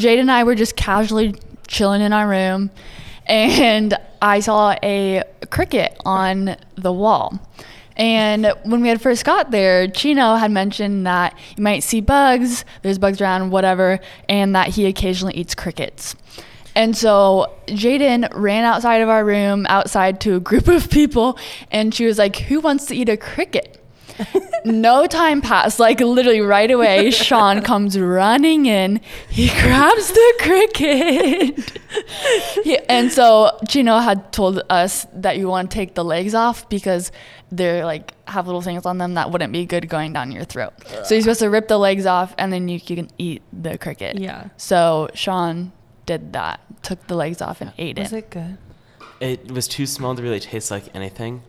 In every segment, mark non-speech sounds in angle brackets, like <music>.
Jaden and I were just casually chilling in our room, and I saw a cricket on the wall. And when we had first got there, Chino had mentioned that you might see bugs, there's bugs around, whatever, and that he occasionally eats crickets. And so Jaden ran outside of our room, outside to a group of people, and she was like, Who wants to eat a cricket? No time passed. Like literally right away, Sean comes running in. He grabs the cricket. he, and so Chino had told us that you want to take the legs off because they're like have little things on them that wouldn't be good going down your throat. So you're supposed to rip the legs off and then you, you can eat the cricket. Yeah. So Sean did that, took the legs off and ate Was it. Was it good? It was too small to really taste like anything.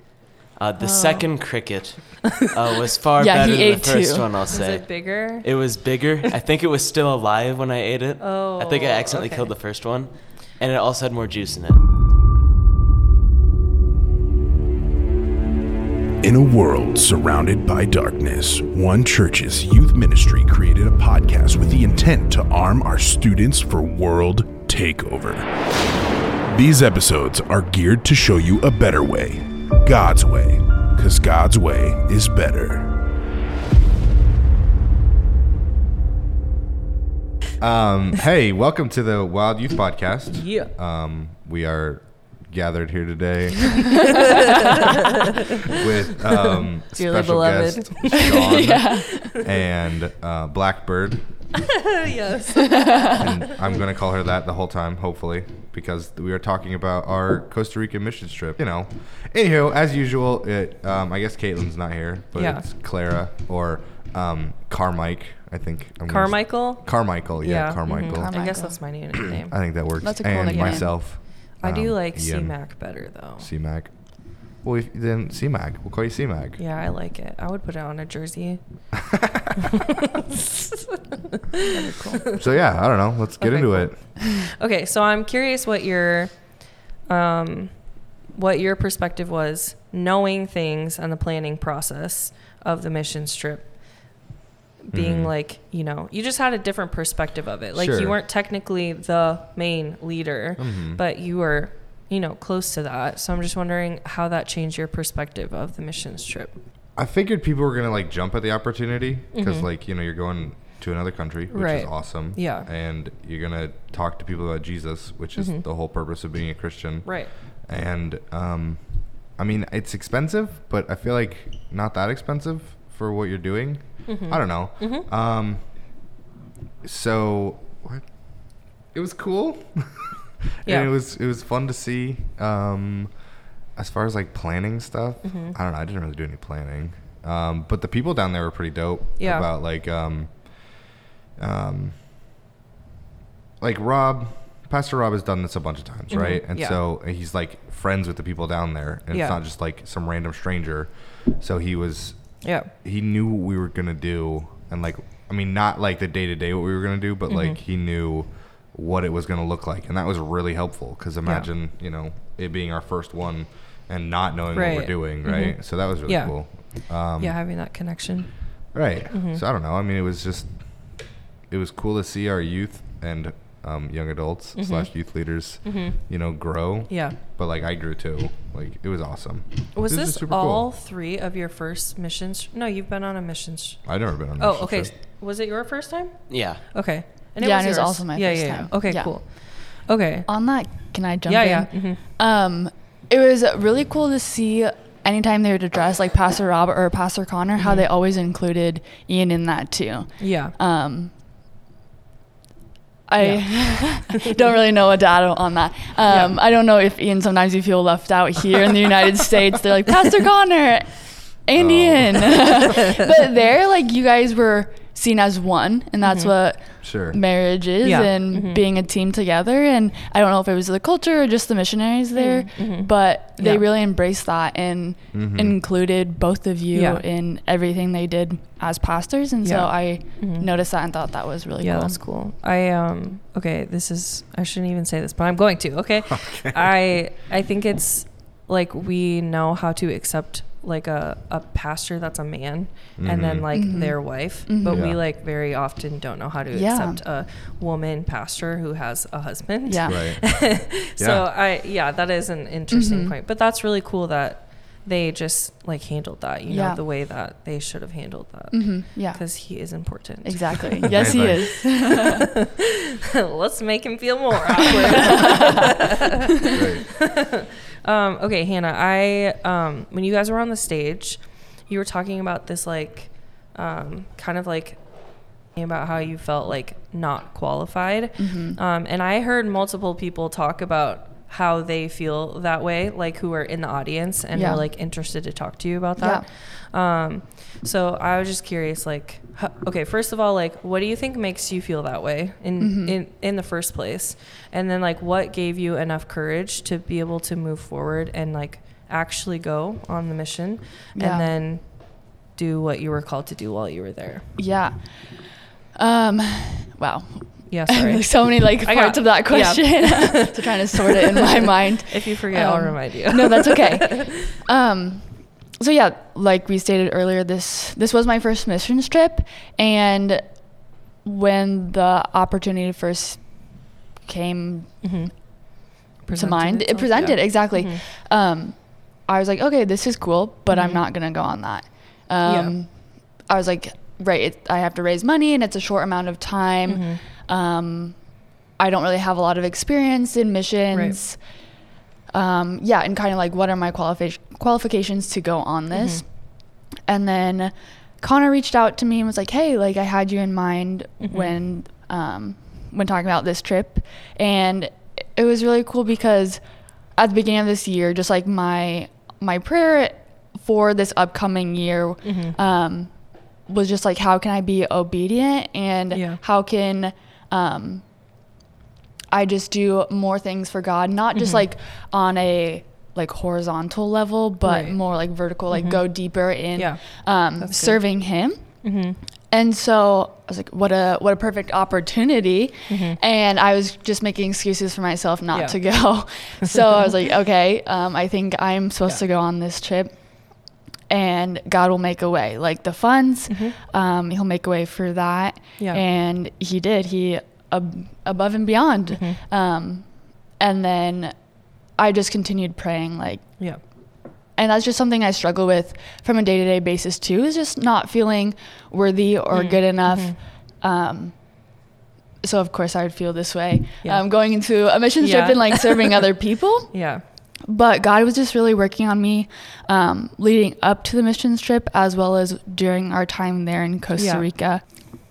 Uh, the Oh. second cricket uh, was far <laughs> Yeah, better than the first two. one, I'll Was say. it bigger? It was bigger. I think it was still alive when I ate it. Oh, I think I accidentally okay. killed the first one. And it also had more juice in it. In a world surrounded by darkness, One Church's youth ministry created a podcast with the intent to arm our students for world takeover. These episodes are geared to show you a better way, God's way, because God's way is better. Um, hey, welcome to the Wild Youth Podcast. Yeah. Um, we are gathered here today <laughs> with um, Dearly special beloved. guest Sean <laughs> and uh, Blackbird. <laughs> yes. And I'm going to call her that the whole time, hopefully, because we are talking about our Costa Rica mission trip. You know, anywho, as usual, it. Um, I guess Caitlin's not here, but Yeah. it's Clara or um, Carmike. I think. I'm gonna s- Carmichael. Carmichael, yeah, mhm. Carmichael. Carmichael. I guess that's my new nickname. I think that works. That's a cool and nickname. myself. I do um, like Ian. C-Mac better though. C-Mac. Well, if, then C-Mac. We'll call you C-Mac. Yeah, I like it. I would put it on a jersey. <laughs> So yeah, I don't know. Let's get Okay, into cool. it. Okay, so I'm curious what your um what your perspective was knowing things and the planning process of the mission trip being Mhm. like, you know, you just had a different perspective of it. Like you weren't technically the main leader, Mhm. but you were, you know, close to that. So I'm just wondering how that changed your perspective of the missions trip. I figured people were gonna like jump at the opportunity because Mhm. like you know you're going to another country, which Right. is awesome. Yeah. And you're gonna talk to people about Jesus, which is Mhm. the whole purpose of being a Christian. Right. And um, I mean it's expensive, but I feel like not that expensive for what you're doing. Mhm. I don't know. Mhm. Um, so what? It was cool. <laughs> Yeah. And it was it was fun to see. Um, as far as like planning stuff, Mhm. I don't know. I didn't really do any planning. Um, but the people down there were pretty dope. Yeah. About like um, um, like Rob, Pastor Rob has done this a bunch of times, Mhm. right? And Yeah. so he's like friends with the people down there, and Yeah. it's not just like some random stranger. So he was Yeah. he knew what we were gonna do, and like I mean, not like the day to day what we were gonna do, but Mhm. like he knew what it was gonna look like, and that was really helpful. Because imagine you know it being our first one and not knowing what we're Right. doing, Mhm. right? So that was really Yeah. cool. Um, yeah, having that connection. Right. Mhm. So I don't know. I mean, it was just it was cool to see our youth and um, young adults Mhm. slash youth leaders, Mhm. you know, grow. Yeah. But like I grew too. Like it was awesome. Was It this just all cool. three of your first missions? No, you've been on a missions. I've never been on. a Oh, mission okay. trip. Was it your first time? Yeah. Okay. Yeah, and it was also my yeah, first yeah, time. Yeah. Okay, Yeah. cool. Okay. On that, can I jump Yeah, in? yeah. Mhm. Um, it was really cool to see anytime they would address like Pastor Rob or Pastor Connor, how Mhm. they always included Ian in that too. Yeah. Um, I <laughs> don't really know a data on that. Um, I don't know if Ian sometimes you feel left out here in the United <laughs> States. They're like Pastor Connor and Oh. Ian, <laughs> but there like you guys were seen as one, and that's Mhm. what Sure. marriage is Yeah. and Mhm. being a team together. And I don't know if it was the culture or just the missionaries there, Mhm. but they Yeah. really embraced that and Mhm. included both of you Yeah. in everything they did as pastors. And so Yeah. I Mhm. noticed that and thought that was really yeah, cool. that's cool. I um okay, this is I shouldn't even say this, but I'm going to. Okay. <laughs> I I think it's like we know how to accept like a, a pastor that's a man and then Mhm. like Mhm. their wife Mhm. but we like very often don't know how to Yeah. accept a woman pastor who has a husband Yeah. Right. <laughs> so Yeah. i yeah that is an interesting Mhm. point but that's really cool that they just like handled that you Yeah. know the way that they should have handled that hmm Yeah. because he is important Exactly. <laughs> Yes, he is. <laughs> let's make him feel more awkward <laughs> Um, okay, Hannah, I um, when you guys were on the stage, you were talking about this like um, kind of like about how you felt like not qualified. Mhm. Um, and I heard multiple people talk about how they feel that way, like who are in the audience and Yeah. are like interested to talk to you about that. Um, so I was just curious, like, ho- okay, first of all, like, what do you think makes you feel that way in Mhm. in in the first place? And then like, what gave you enough courage to be able to move forward and like actually go on the mission, Yeah. and then do what you were called to do while you were there? Yeah. Um. Wow. Yeah, <laughs> sorry. So many like <laughs> I parts got- of that <laughs> yeah. question. so trying to sort it in my mind. if you forget, I'll Um, remind you. no, that's okay. Um, so yeah, like we stated earlier, this this was my first mission trip, and when the opportunity first came hmm to mind, it presented exactly. Mhm. Um, I was like, okay, this is cool, but I'm Mhm. not gonna go on that. Um, I was like, right, it, I have to raise money, and it's a short amount of time. Um, I don't really have a lot of experience in missions. Um, yeah, and kind of like, what are my qualifi- qualifications to go on this? And then Connor reached out to me and was like, "Hey, like I had you in mind Mhm. when um, when talking about this trip," and it was really cool because at the beginning of this year, just like my my prayer for this upcoming year Mhm. um, was just like, how can I be obedient and Yeah. how can um, I just do more things for God, not just Mhm. like on a like horizontal level, but Right. more like vertical, like Mhm. go deeper in Yeah. um, That's good. serving Him. Mhm. And so I was like, what a what a perfect opportunity. Mhm. And I was just making excuses for myself not Yeah. to go. <laughs> so I was like, okay, um, I think I'm supposed Yeah. to go on this trip. And God will make a way, like the funds. Mhm. Um, he'll make a way for that. Yeah. And He did. He ab- above and beyond. Mhm. Um, and then I just continued praying, like Yeah. and that's just something I struggle with from a day to day basis too. Is just not feeling worthy or Mm, good enough. mhm. Um, so of course I would feel this way Yeah. um, going into a mission trip Yeah. and like serving <laughs> other people. Yeah. But God was just really working on me um, leading up to the mission trip as well as during our time there in Costa Yeah. Rica.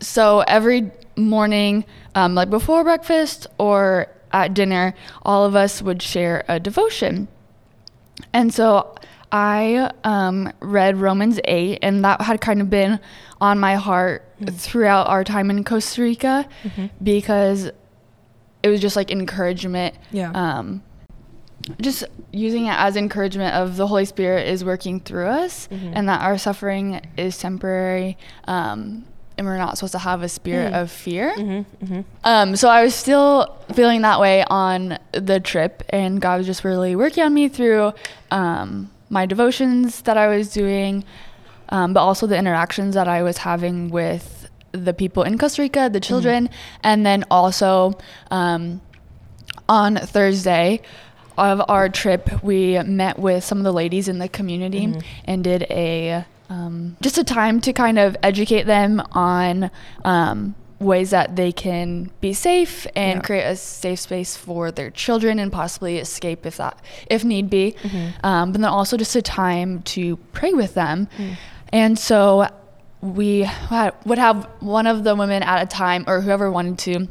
So every morning, um, like before breakfast or at dinner, all of us would share a devotion. And so I um, read Romans 8, and that had kind of been on my heart throughout our time in Costa Rica Mhm. because it was just like encouragement. Yeah. Just using it as encouragement of the Holy Spirit is working through us Mhm. and that our suffering is temporary um, and we're not supposed to have a spirit Mm. of fear. Mhm. Mhm. Um, so I was still feeling that way on the trip, and God was just really working on me through um, my devotions that I was doing, um, but also the interactions that I was having with the people in Costa Rica, the children, and then also um, on Thursday of our trip, we met with some of the ladies in the community Mhm. and did a um, just a time to kind of educate them on um, ways that they can be safe and Yeah. create a safe space for their children and possibly escape if that if need be. Mhm. Um, but then also just a time to pray with them. Mm. And so we would have one of the women at a time or whoever wanted to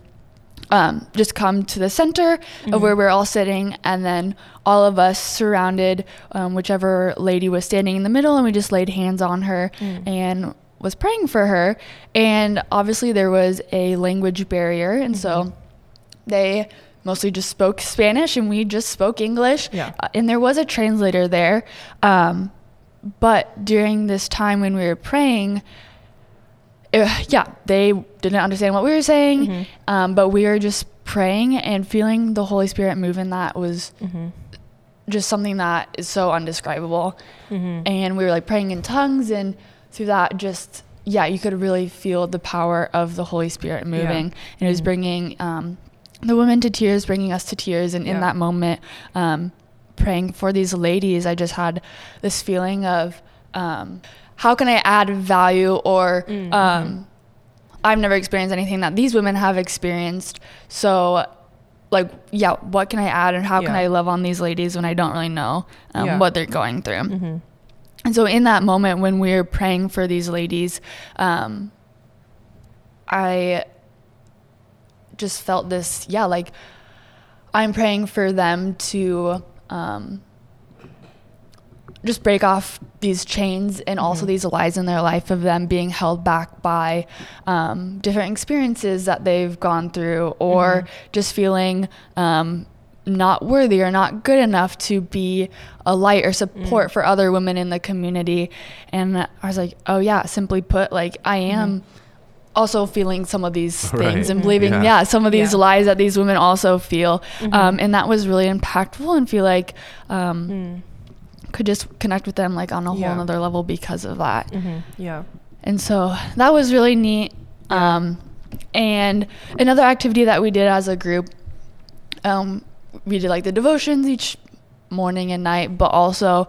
um, just come to the center of where we're all sitting, and then all of us surrounded um, whichever lady was standing in the middle, and we just laid hands on her Mm. and was praying for her. And obviously, there was a language barrier, and so they mostly just spoke Spanish, and we just spoke English. Yeah. Uh, and there was a translator there. Um, but during this time when we were praying, uh, yeah, they didn't understand what we were saying, Mhm. um, but we were just praying and feeling the Holy Spirit move, and that was Mhm. just something that is so undescribable. And we were like praying in tongues, and through that, just yeah, you could really feel the power of the Holy Spirit moving, and it was bringing um, the women to tears, bringing us to tears, and Yeah. in that moment, um, praying for these ladies, I just had this feeling of um, how can I add value or um, I've never experienced anything that these women have experienced. So, like, yeah, what can I add and how can I love on these ladies when I don't really know um, Yeah. what they're going through? And so, in that moment when we were praying for these ladies, um, I just felt this, yeah, like I'm praying for them to um, just break off these chains and also these lies in their life of them being held back by um, different experiences that they've gone through or just feeling um, not worthy or not good enough to be a light or support for other women in the community. And I was like, oh, yeah, simply put, like I am. Also feeling some of these <laughs> things Right. and believing, Yeah. yeah, some of these Yeah. lies that these women also feel, um, and that was really impactful. And feel like um, could just connect with them like on a whole Yeah. nother level because of that. Yeah. And so that was really neat. Um, and another activity that we did as a group, um, we did like the devotions each morning and night, but also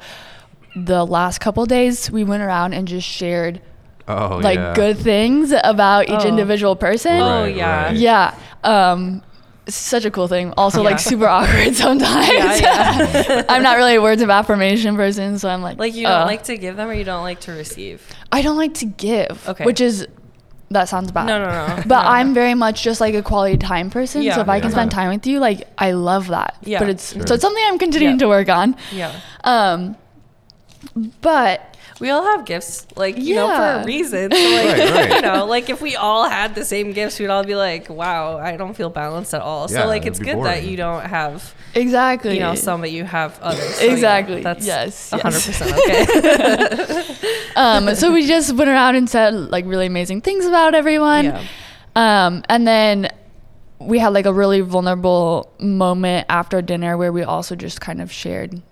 the last couple days we went around and just shared Oh, like yeah. good things about each Oh. individual person. Oh, Right, yeah. right. Yeah. Um, such a cool thing. Also, Yeah. like super <laughs> awkward sometimes. Yeah, <laughs> I'm not really a words of affirmation person, so I'm like, Like you don't uh, like to give them or you don't like to receive? I don't like to give. Okay. Which is, that sounds bad. No, no, no. <laughs> But No. I'm very much just like a quality time person. Yeah. So if I can Yeah. spend time with you, like I love that. Yeah. But it's Sure. so it's something I'm continuing Yeah. to work on. Yeah. Um, but We all have gifts, like, you know, for a reason. <laughs> So, like, Right, <laughs> right. you know, like if we all had the same gifts, we'd all be like, wow, I don't feel balanced at all. Yeah, so, like, it's be good that you don't have, exactly, you know, some, but you have others. So, yeah, Exactly. that's Yes, 100% okay. <laughs> um, so we just went around and said like really amazing things about everyone. Yeah. Um, and then we had like a really vulnerable moment after dinner where we also just kind of shared.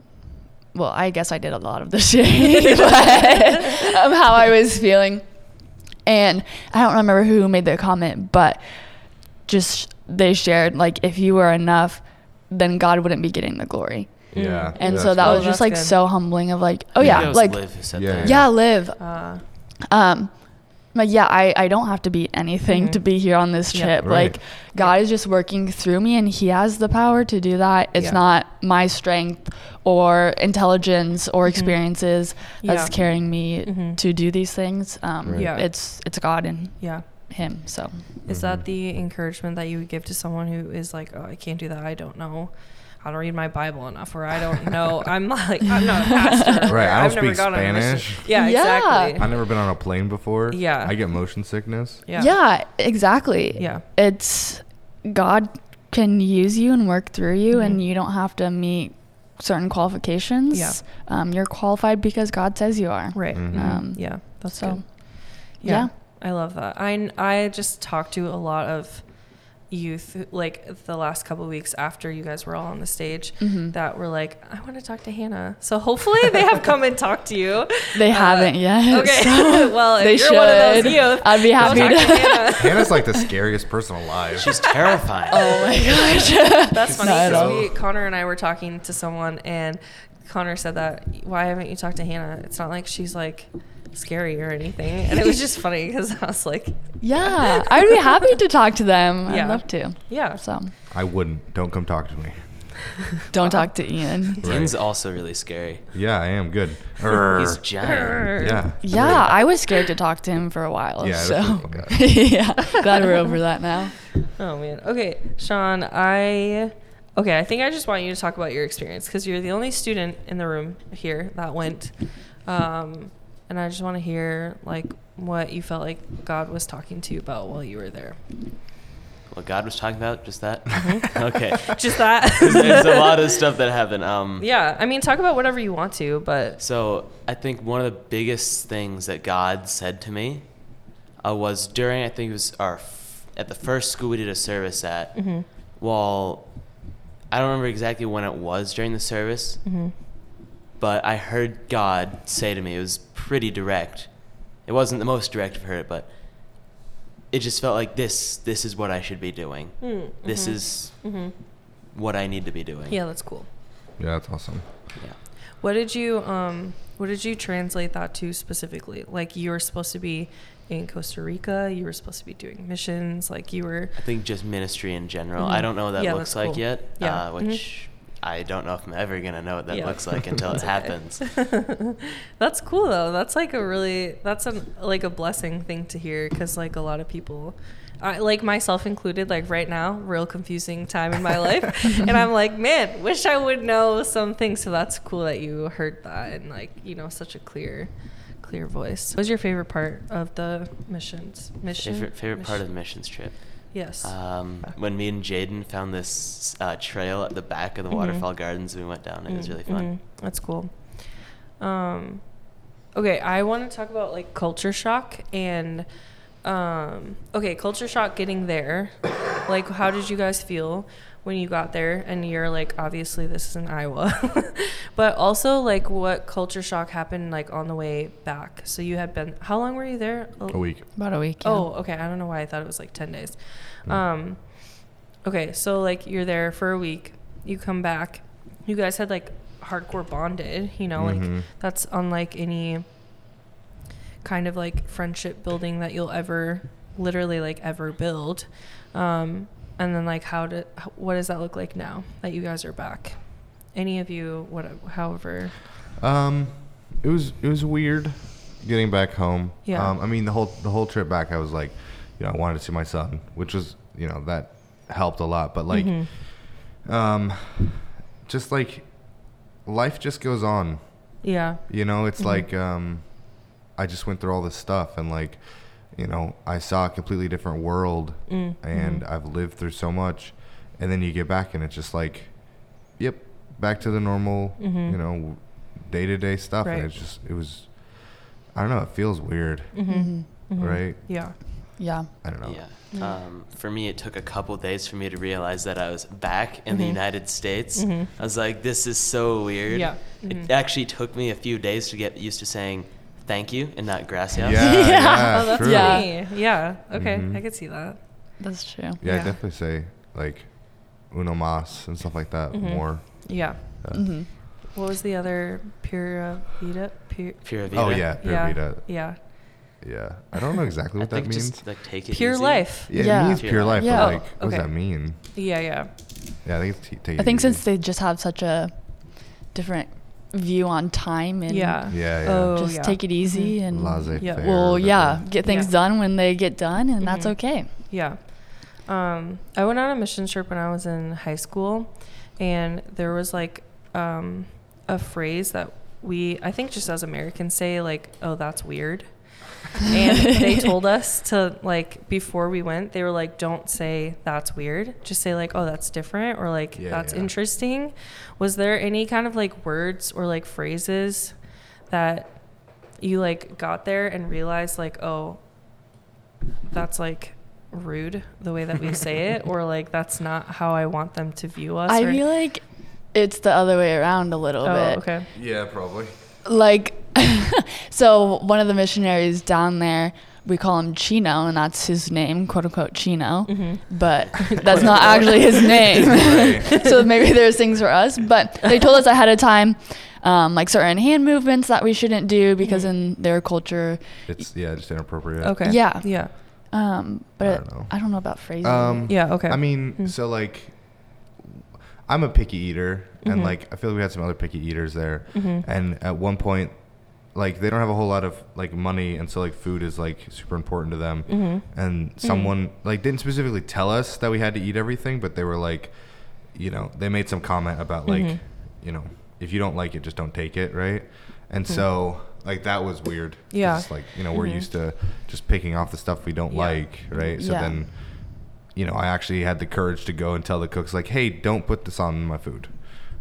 Well, I guess I did a lot of the <laughs> sharing, but of how I was feeling. And I don't remember who made the comment, but just they shared like if you were enough, then God wouldn't be getting the glory. Yeah. And that's so that cool. was just like good. so humbling of like, oh I think yeah, like Liv who said Yeah. yeah, Liv. Uh, Um, but yeah, I, I don't have to be anything to be here on this Yeah. trip. Right. Like God is just working through me and he has the power to do that. It's Yeah. not my strength or intelligence or experiences that's Yeah. carrying me Mhm. to do these things. Um, Right. Yeah. it's it's God and yeah. him. So Is that the encouragement that you would give to someone who is like, oh, I can't do that. I don't know how to read my Bible enough, or I don't know. I'm like, I'm not a pastor. <laughs> Right, I don't I've never speak gone on a mission." Spanish. Yeah, Yeah. exactly. I've never been on a plane before. Yeah. I get motion sickness. Yeah. yeah, exactly. Yeah. It's God can use you and work through you Mhm. and you don't have to meet certain qualifications. Yeah. Um, you're qualified because God says you are. Right. Mhm. Um, Yeah. That's so, good. yeah. I love that. I I just talked to a lot of youth like the last couple of weeks after you guys were all on the stage Mhm. that were like, I want to talk to Hannah. So hopefully they have come and talked to you. <laughs> They Uh, haven't yet. Okay. so <laughs> <laughs> well, if they you're should. one of those youth, I'd be happy talk to. Hannah. Hannah's like the scariest person alive. She's terrifying. oh my gosh. That's funny Not because we Connor and I were talking to someone and Connor said that why haven't you talked to Hannah? It's not like she's like scary or anything. And it was just funny because I was like, Yeah, <laughs> I'd be happy to talk to them. Yeah. I'd love to. yeah. So I wouldn't. Don't come talk to me. <laughs> don't talk to Ian. Ian's also really scary. Yeah, I am good. He's Err. giant. yeah. Yeah, I was scared to talk to him for a while. Yeah, that's so pretty <laughs> cool. yeah, glad we're over that now. Oh man. Okay, Sean, I okay, I think I just want you to talk about your experience because you're the only student in the room here that went. Um, and I just want to hear like what you felt like God was talking to you about while you were there. What God was talking about? Just that? Mm-hmm. <laughs> okay. <laughs> Just that. <laughs> There's, there's a lot of stuff that happened. Um, yeah, I mean, talk about whatever you want to, but So I think one of the biggest things that God said to me uh, was during I think it was our f- at the first school we did a service at. Mm-hmm. While I don't remember exactly when it was during the service, but I heard God say to me, it was pretty direct. It wasn't the most direct I've heard it, but it just felt like this this is what I should be doing. This is what I need to be doing. Yeah, that's cool. Yeah, that's awesome. Yeah. What did you um what did you translate that to specifically? Like you were supposed to be in Costa Rica, you were supposed to be doing missions, like you were I think just ministry in general. Mhm. I don't know what that Yeah, looks like cool. yet, Yeah. uh, which I don't know if I'm ever gonna know what that Yeah. looks like until it <laughs> happens. <laughs> That's cool though. That's like a really that's an like a blessing thing to hear cuz like a lot of people I, like myself included like right now real confusing time in my <laughs> life and i'm like man wish i would know some things so that's cool that you heard that and like you know such a clear clear voice what was your favorite part of the missions mission favorite favorite part of the missions trip. Yes Um, when me and Jaden found this uh, trail at the back of the Mhm. waterfall gardens, we went down. It was Mm, really fun. mhm. That's cool. Um, okay, I want to talk about like culture shock and um, okay, culture shock getting there. Like, how did you guys feel when you got there? And you're like, obviously, this is in Iowa, <laughs> but also like, what culture shock happened like on the way back? So you had been how long were you there? A week. About a week. yeah. Oh, okay. I don't know why I thought it was like 10 days. Mm. Um, okay, so like you're there for a week, you come back, you guys had like hardcore bonded, you know, Mhm. like that's unlike any kind of like friendship building that you'll ever literally like ever build. Um, and then like how did what does that look like now that you guys are back? Any of you, what, however. Um, it was it was weird getting back home. Yeah. Um, I mean the whole the whole trip back, I was like, you know, I wanted to see my son, which was you know that helped a lot. But like, Mhm. um, just like life just goes on. Yeah. You know, it's Mhm. like um, I just went through all this stuff and like, you know, I saw a completely different world Mm, and mhm. I've lived through so much, and then you get back and it's just like, yep, back to the normal, Mhm. you know, day to day stuff, Right. and it's just it was, I don't know, it feels weird, Mhm. Mhm. right? Yeah. Yeah. I don't know. Yeah. Mhm. Um, for me, it took a couple days for me to realize that I was back in the Mhm. United States. Mhm. I was like, this is so weird. Yeah. It Mhm. actually took me a few days to get used to saying thank you and not gracias. <laughs> Yeah, Yeah. yeah, oh, that's true. Yeah. Yeah. Okay, Mhm. I could see that. That's true. Yeah, Yeah. I definitely say like uno mas and stuff like that Mhm. more. Yeah. Uh, hmm What was the other Pura Vida? Pure, Pura vida. Oh yeah, pure yeah. vida. Yeah. Yeah, I don't know exactly I what that think means. just like take it Pure easy. life. yeah, Yeah. it means Pure pure life. life, Yeah. but Oh, like, what does that mean? Yeah, yeah. Yeah, I think it's t- take I it think easy. since they just have such a different view on time and Yeah. Yeah, yeah. Oh, just yeah. take it easy Mhm. and laissez Yeah. well, whatever. yeah, get things Yeah. done when they get done, and that's Mhm. okay. Yeah. Um, I went on a mission trip when I was in high school, and there was like um, a phrase that we, I think, just as Americans say, like, "Oh, that's weird." And <laughs> they told us to like before we went they were like don't say that's weird just say like oh that's different or like Yeah, that's yeah. interesting was there any kind of like words or like phrases that you like got there and realized like oh that's like rude the way that we say <laughs> it or like that's not how i want them to view us I or- feel like it's the other way around a little oh bit. okay Yeah, probably. Like, <laughs> so one of the missionaries down there, we call him Chino, and that's his name, quote unquote Chino. Mhm. But <laughs> that's not actually his name. <laughs> So maybe there's things for us. But they told us ahead of time, um, like certain hand movements that we shouldn't do because Mhm. in their culture, It's yeah, just inappropriate. okay Yeah. yeah um, but I I don't don't know. know, about phrases. Um, yeah okay I mean, Mm. so like, I'm a picky eater, and Mhm. like I feel like we had some other picky eaters there, Mhm. and at one point, like they don't have a whole lot of like money, and so like food is like super important to them. Mhm. And someone like didn't specifically tell us that we had to eat everything, but they were like, you know, they made some comment about like, Mhm. you know, if you don't like it, just don't take it, right? And so like that was weird Yeah. It's like you know we're Mhm. used to just picking off the stuff we don't Yeah. like, right? So Yeah. then, you know, I actually had the courage to go and tell the cooks like, hey, don't put this on my food,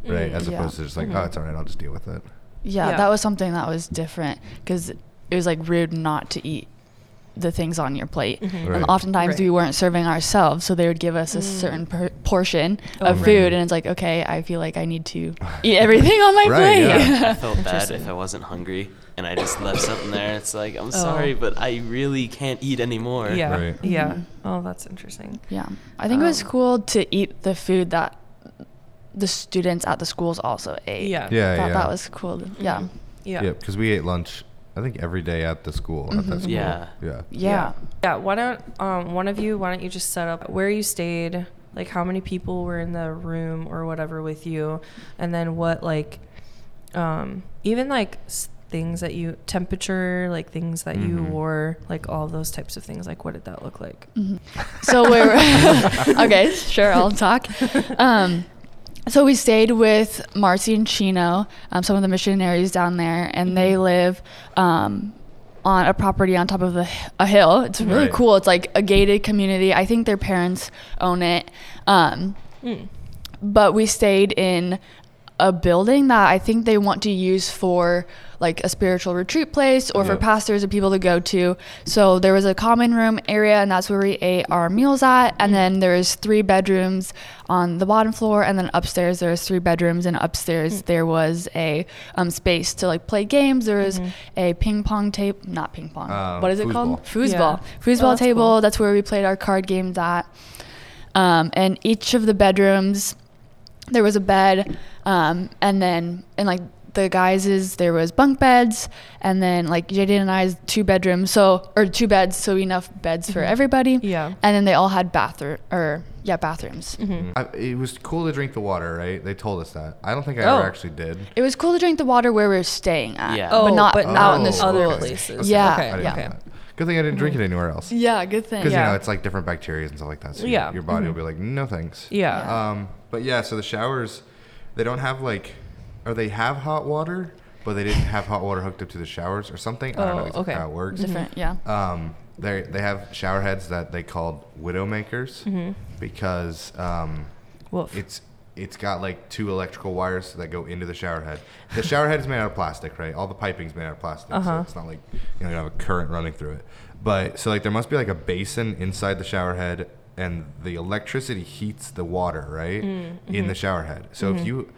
right? Mm. As Yeah. opposed to just like, Mhm. oh, it's all right, I'll just deal with it. Yeah, yeah. that was something that was different because it was like rude not to eat the things on your plate. Mm-hmm. And oftentimes Right. we weren't serving ourselves, so they would give us a certain per- portion Oh, of right. food, and it's like, okay, I feel like I need to eat <laughs> everything on my Right, plate. yeah. <laughs> I felt bad if I wasn't hungry and I just left something there. It's like, I'm Oh. sorry, but I really can't eat anymore. Yeah. Right. Yeah. Mhm. Oh, that's interesting. Yeah, I think it was Um, cool to eat the food that the students at the schools also ate. Yeah. Yeah, thought yeah. that was cool. Yeah. Yeah. Yeah, because we ate lunch. I think every day at the school. At that Mhm. school. Yeah. Yeah. yeah. Yeah. Why don't um one of you? Why don't you just set up where you stayed? Like how many people were in the room or whatever with you, and then what like, um even like things that you temperature like things that you Mhm. wore like all those types of things like what did that look like Mhm. So we're <laughs> okay. Sure, I'll talk. <laughs> Um, so we stayed with Marcy and Chino, um, some of the missionaries down there, and they live um, on a property on top of the, a hill. It's really Right. cool. It's like a gated community. I think their parents own it. Um, Mm. but we stayed in a building that I think they want to use for like a spiritual retreat place or for pastors and people to go to. So there was a common room area and that's where we ate our meals at. And then there's three bedrooms on the bottom floor and then upstairs there's three bedrooms and upstairs there was a um, space to like play games. There was a ping pong table, not ping pong. Uh, what is it called? foosball. Foosball. Yeah. Foosball Oh, that's table. cool. That's where we played our card games at. Um, and each of the bedrooms there was a bed um, and then in like the guys's there was bunk beds and then like Jaden and I's two bedrooms so or two beds so enough beds for Mhm. everybody Yeah. and then they all had bathroom or yeah bathrooms Mhm. I, it was cool to drink the water, right? They told us that. I don't think I Oh. ever actually did. it was cool to drink the water where we were staying at Yeah. oh, but Oh, not but out in the Oh, school other places. Yeah, I didn't yeah. know. Good thing I didn't drink it anywhere else. yeah good thing Because Yeah. you know it's like different bacteria and stuff like that. So Yeah. your, your body Mhm. will be like, no thanks. Yeah. Um, but yeah, so the showers, they don't have like, or they have hot water, but they didn't have hot water hooked up to the showers or something. I don't know Oh, exactly okay. how it works. different yeah Um, they they have shower heads that they called widowmakers Mhm. because um, Woof. it's it's got like two electrical wires that go into the shower head. The shower head is made out of plastic, right? All the piping's made out of plastic, Uh-huh. so it's not like you know you have a current running through it. But so like there must be like a basin inside the shower head, and the electricity heats the water right Mm, in mm-hmm. the shower head. So if you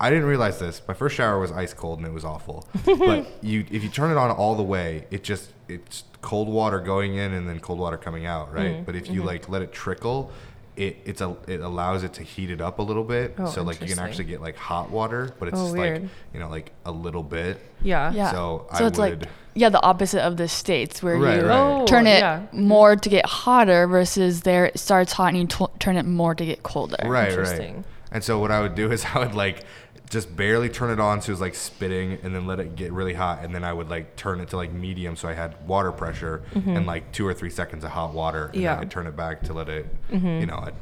I didn't realize this. My first shower was ice cold and it was awful. <laughs> but you, if you turn it on all the way, it just it's cold water going in and then cold water coming out, right? Mm, But if you like let it trickle, it it's a it allows it to heat it up a little bit. Oh, so like you can actually get like hot water, but it's Oh, just weird. like you know like a little bit. yeah. yeah So so I it's like yeah the opposite of the states where Right, you right. Oh, turn it yeah. more to get hotter versus there it starts hot and you t- turn it more to get colder Right, right. And so what I would do is <laughs> I would like just barely turn it on so it was like spitting and then let it get really hot and then I would like turn it to like medium so I had water pressure and like two or three seconds of hot water and Mm-hmm. Yeah. then I'd turn it back to let it you know I'd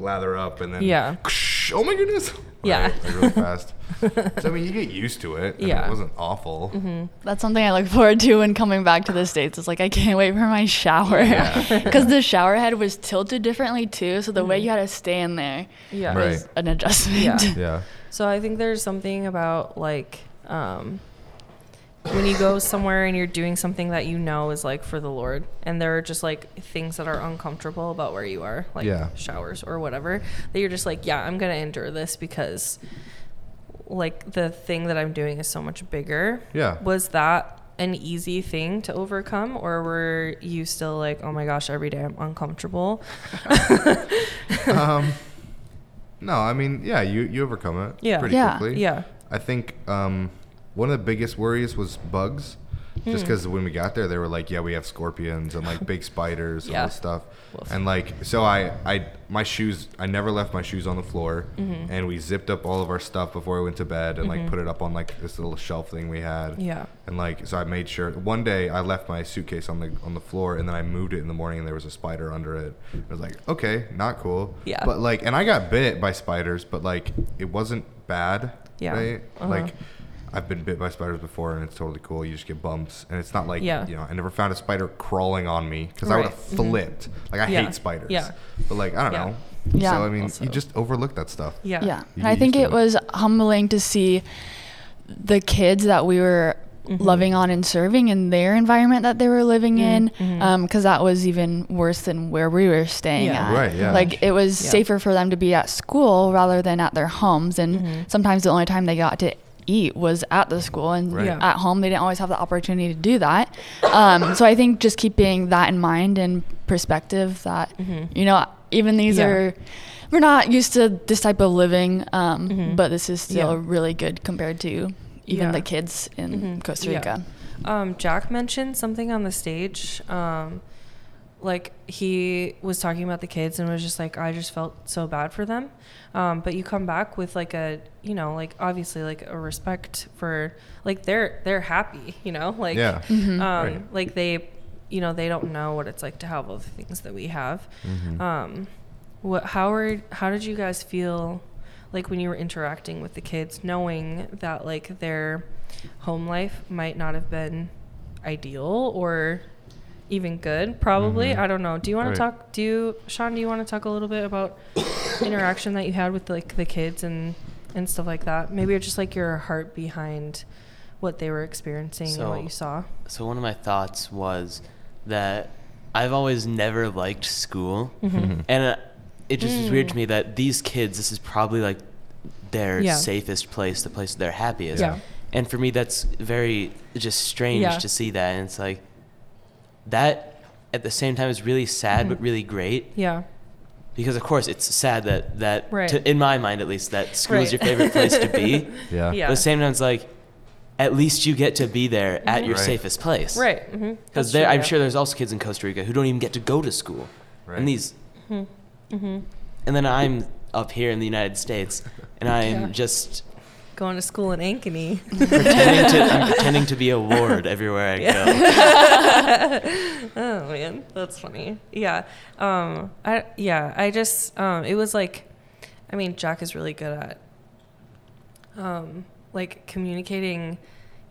lather up and then Yeah. oh my goodness <laughs> Yeah. Right, like really fast <laughs> so I mean you get used to it and Yeah. it wasn't awful Mm-hmm. That's something I look forward to when coming back to the States. It's like I can't wait for my shower. <laughs> Because the shower head was tilted differently too. So the way you had to stay in there Yeah. Right. was an adjustment. Yeah. yeah So I think there's something about like um, when you go somewhere and you're doing something that you know is like for the Lord, and there are just like things that are uncomfortable about where you are, like Yeah. showers or whatever, that you're just like, yeah, I'm gonna endure this because like the thing that I'm doing is so much bigger. Yeah. Was that an easy thing to overcome, or were you still like, oh my gosh, every day I'm uncomfortable? <laughs> um <laughs> no I mean yeah you you overcome it Yeah. pretty Yeah. quickly Yeah. I think um, one of the biggest worries was bugs. Hmm. Just because when we got there, they were like, "Yeah, we have scorpions and like big spiders and Yeah. all this <laughs> stuff." Woof. And like, so I, I, my shoes, I never left my shoes on the floor, Mm-hmm. and we zipped up all of our stuff before we went to bed, and like put it up on like this little shelf thing we had. Yeah. And like, so I made sure. One day, I left my suitcase on the on the floor, and then I moved it in the morning, and there was a spider under it. I was like, okay, not cool. Yeah. But like, and I got bit by spiders, but like, it wasn't bad. Yeah. Right. Uh-huh. Like, I've been bit by spiders before, and it's totally cool. You just get bumps, and it's not like Yeah. you know. I never found a spider crawling on me because I would Right. have flipped. Like I Yeah. hate spiders. Yeah. But like I don't Yeah. know. Yeah. So I mean, Also- you just overlook that stuff. Yeah. Yeah. You And I think it it. was humbling to see the kids that we were mm-hmm. loving on and serving in their environment that they were living mm-hmm. in um, because that was even worse than where we were staying Yeah. at Right, yeah. like it was Yeah. safer for them to be at school rather than at their homes and sometimes the only time they got to eat was at the school and Right. Yeah. at home they didn't always have the opportunity to do that um, so i think just keeping that in mind and perspective that you know even these Yeah. are we're not used to this type of living um, but this is still Yeah. really good compared to even Yeah. the kids in costa Yeah. rica Um, Jack mentioned something on the stage. Like he was talking about the kids and was just like, I just felt so bad for them. Um, but you come back with like a, you know, like obviously like a respect for like they're they're happy, you know, like Yeah. um, Right. like they, you know, they don't know what it's like to have all the things that we have. Mm-hmm. Um, what how are how did you guys feel like when you were interacting with the kids, knowing that like their home life might not have been ideal or even good probably Mhm. i don't know do you want Right. to talk do you sean do you want to talk a little bit about <coughs> interaction that you had with like the kids and and stuff like that maybe just like your heart behind what they were experiencing and what you saw So one of my thoughts was that I've always never liked school, Mm-hmm. and uh, it just is weird to me that these kids, this is probably like their Yeah. safest place, the place they're happiest. Yeah. And for me, that's very just strange Yeah. to see that, and it's like that at the same time is really sad but really great yeah because of course it's sad that that Right. to, in my mind at least that school is your favorite place to be. <laughs> Yeah. Yeah. But at the same time, it's like at least you get to be there at your Right. safest place. right mm-hmm. Because I'm sure there's also kids in Costa Rica who don't even get to go to school. Right. And these, Mm-hmm. and then I'm up here in the United States, and <laughs> I'm Yeah. just going to school in ankeny pretending to I'm <laughs> pretending to be a ward everywhere I go. <laughs> oh man, that's funny. Yeah. Um I yeah, I just um it was like I mean, Jack is really good at um like communicating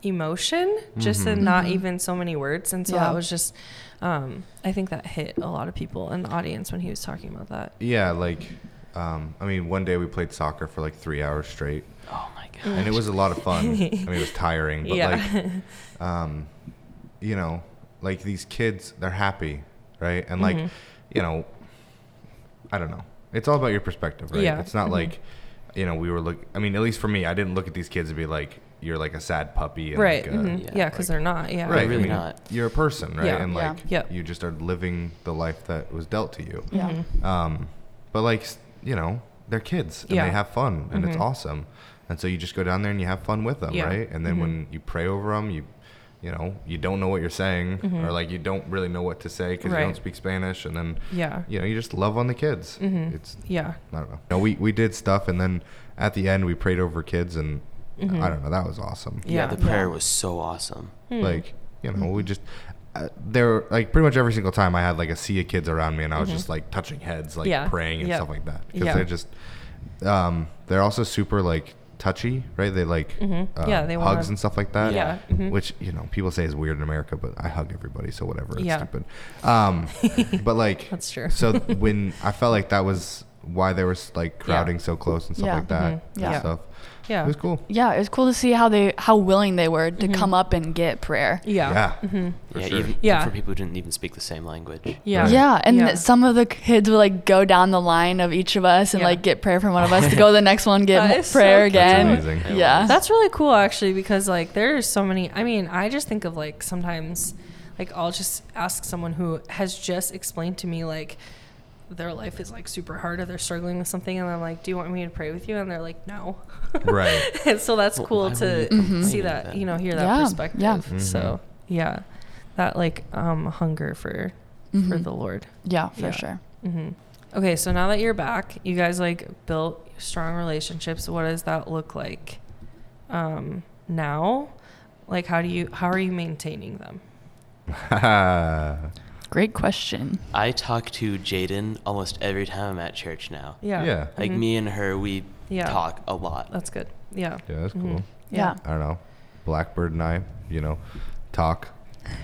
emotion just in not even so many words and so Yeah. that was just um I think that hit a lot of people in the audience when he was talking about that. Yeah, like, um, I mean, one day we played soccer for like three hours straight, Oh my god. and it was a lot of fun. <laughs> I mean, it was tiring, but yeah. like, <laughs> um, you know, like these kids, they're happy, right? And like, Mm-hmm. you know, I don't know. It's all about your perspective, right? Yeah. It's not Mhm. like, you know, we were look. I mean, at least for me, I didn't look at these kids and be like, "You're like a sad puppy," and right. Like, uh, mhm. yeah, Yeah, cuz they're not. Yeah. Right, really I mean, not. You're a person, right? Yeah. And like, Yep. you just are living the life that was dealt to you. yeah Mhm. Um, but like, s- you know, they're kids and Yeah. they have fun and it's Mhm. awesome. And so you just go down there and you have fun with them, Yeah. right? And then Mhm. when you pray over them, you, you know, you don't know what you're saying or like you don't really know what to say because Mm-hmm. Right. you don't speak Spanish. And then, Yeah. you know, you just love on the kids. Mhm. It's, Yeah. I don't know. No, we, we did stuff and then at the end we prayed over kids and Mhm. I don't know, that was awesome. Yeah, Yeah. the prayer was so awesome. Hmm. Like, you know, we just, uh, there, like pretty much every single time I had like a sea of kids around me and I was just like touching heads, like Mm-hmm. Yeah. praying and Yep. stuff like that. Because Yeah. they're just, um, they're also super like touchy, right? They like Mhm. uh, Yeah, they hugs wanna- and stuff like that. Yeah. Mhm. Which, you know, people say is weird in America, but I hug everybody, so whatever. It's Yeah. stupid. Um, <laughs> but like, That's true. so when I felt like that was why they were like crowding so close and stuff like that Mhm. and Yeah. stuff. Yeah. It was cool. yeah it was cool to see how they how willing they were to come up and get prayer Yeah. Yeah. Mhm. For yeah, sure. even Yeah. for people who didn't even speak the same language. Yeah. Right. Yeah, and Yeah. some of the kids would like go down the line of each of us and Yeah. like get prayer from one of us to <laughs> go to the next one, get That mo- so prayer again. That's amazing. Yeah, That's really cool actually because like there's so many I mean, I just think of like sometimes like I'll just ask someone who has just explained to me like their life is like super hard or they're struggling with something and I'm like, "Do you want me to pray with you?" and they're like, "No." <laughs> Right. and so that's Well, cool to you complain see that, that? you know, hear that Yeah, perspective. yeah. So, yeah. That like um hunger for for Mhm. the Lord. yeah, for Yeah. sure. hmm Okay, so now that you're back, you guys like built strong relationships. What does that look like um, now? Like, how do you how are you maintaining them? <laughs> Great question. I talk to Jaden almost every time I'm at church now. Yeah, Yeah. Like Mhm. me and her, we Yeah. talk a lot. That's good. Yeah, Yeah, that's Mhm. cool. Yeah. I don't know. Blackbird and I, you know, talk.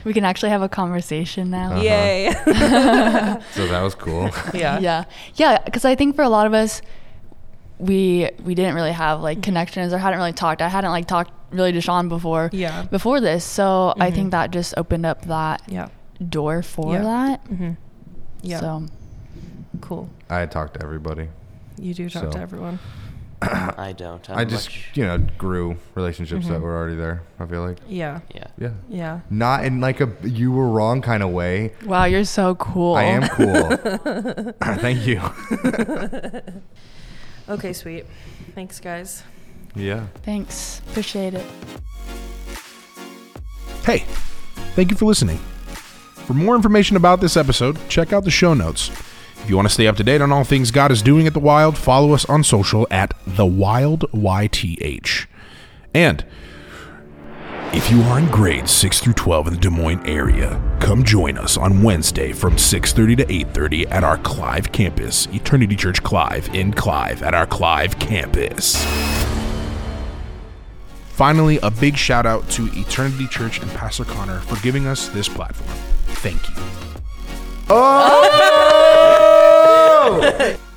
We can actually have a conversation now. Uh-huh. Yay. <laughs> So that was cool. <laughs> yeah. Yeah. Yeah. Because I think for a lot of us, we we didn't really have like connections or hadn't really talked. I hadn't like talked really to Sean before Yeah. before this. So I think that just opened up that Yeah. Door for Yeah. that. Mm-hmm. Yeah. So Cool. I had talked to everybody. You do talk So- to everyone. <coughs> I don't. I'm I just, much- you know, grew relationships Mm-hmm. that were already there. I feel like, Yeah. yeah. yeah, Yeah. not in like a you were wrong kind of way. wow, you're so cool. I am <laughs> cool. <laughs> <coughs> Thank you. <laughs> Okay, sweet. Thanks, guys. Yeah. Thanks. Appreciate it. Hey, thank you for listening. For more information about this episode, check out the show notes. If you want to stay up to date on all things God is doing at the Wild, follow us on social at the Wild YTH. And if you are in grades 6 through 12 in the Des Moines area, come join us on Wednesday from 6:30 to 8:30 at our Clive campus, Eternity Church Clive in Clive at our Clive campus. Finally, a big shout out to Eternity Church and Pastor Connor for giving us this platform. Thank you. Oh! <laughs>